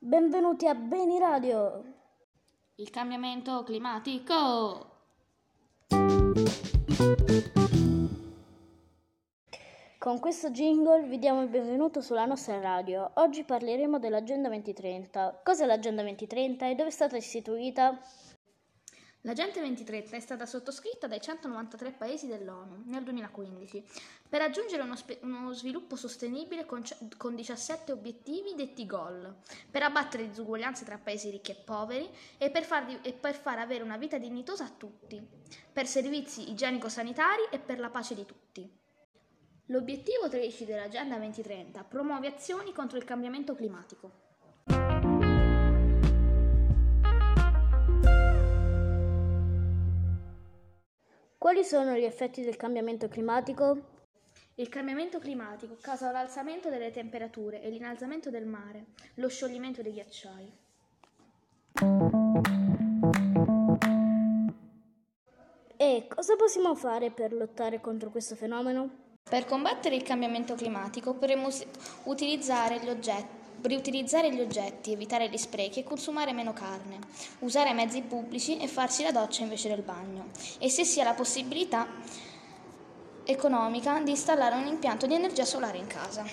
Benvenuti a Beni Radio. Il cambiamento climatico. Con questo jingle vi diamo il benvenuto sulla nostra radio. Oggi parleremo dell'Agenda 2030. Cos'è l'Agenda 2030 e dove è stata istituita? L'Agenda 2030 è stata sottoscritta dai 193 paesi dell'ONU nel 2015 per raggiungere uno, spe- uno sviluppo sostenibile con, c- con 17 obiettivi detti goal, per abbattere le disuguaglianze tra paesi ricchi e poveri e per, di- e per far avere una vita dignitosa a tutti, per servizi igienico-sanitari e per la pace di tutti. L'obiettivo 13 dell'Agenda 2030 promuove azioni contro il cambiamento climatico. Quali sono gli effetti del cambiamento climatico? Il cambiamento climatico causa l'alzamento delle temperature e l'innalzamento del mare, lo scioglimento dei ghiacciai. E cosa possiamo fare per lottare contro questo fenomeno? Per combattere il cambiamento climatico potremmo utilizzare gli oggetti riutilizzare gli oggetti, evitare gli sprechi e consumare meno carne, usare mezzi pubblici e farsi la doccia invece del bagno e se si ha la possibilità economica di installare un impianto di energia solare in casa.